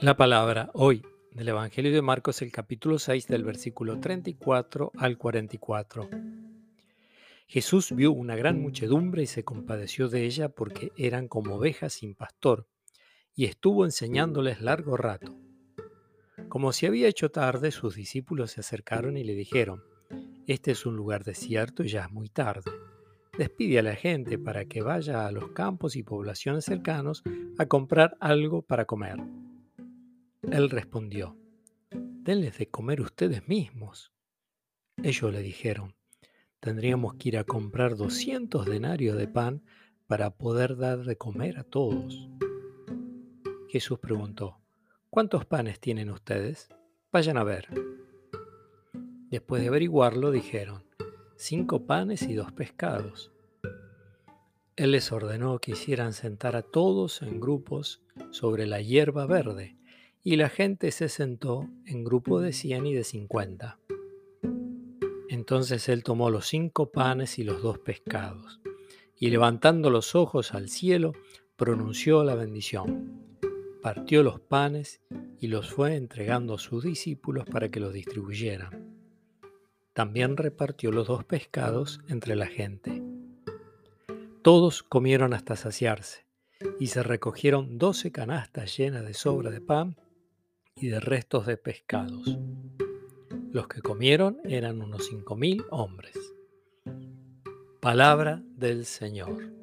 La palabra hoy del Evangelio de Marcos, el capítulo 6 del versículo 34 al 44. Jesús vio una gran muchedumbre y se compadeció de ella porque eran como ovejas sin pastor, y estuvo enseñándoles largo rato. Como se había hecho tarde, sus discípulos se acercaron y le dijeron, Este es un lugar desierto y ya es muy tarde. Despide a la gente para que vaya a los campos y poblaciones cercanos a comprar algo para comer. Él respondió, denles de comer ustedes mismos. Ellos le dijeron, tendríamos que ir a comprar 200 denarios de pan para poder dar de comer a todos. Jesús preguntó, ¿cuántos panes tienen ustedes? Vayan a ver. Después de averiguarlo, dijeron, cinco panes y dos pescados. Él les ordenó que hicieran sentar a todos en grupos sobre la hierba verde y la gente se sentó en grupo de cien y de cincuenta. Entonces él tomó los cinco panes y los dos pescados, y levantando los ojos al cielo, pronunció la bendición. Partió los panes y los fue entregando a sus discípulos para que los distribuyeran. También repartió los dos pescados entre la gente. Todos comieron hasta saciarse, y se recogieron doce canastas llenas de sobra de pan y de restos de pescados. Los que comieron eran unos cinco mil hombres. Palabra del Señor.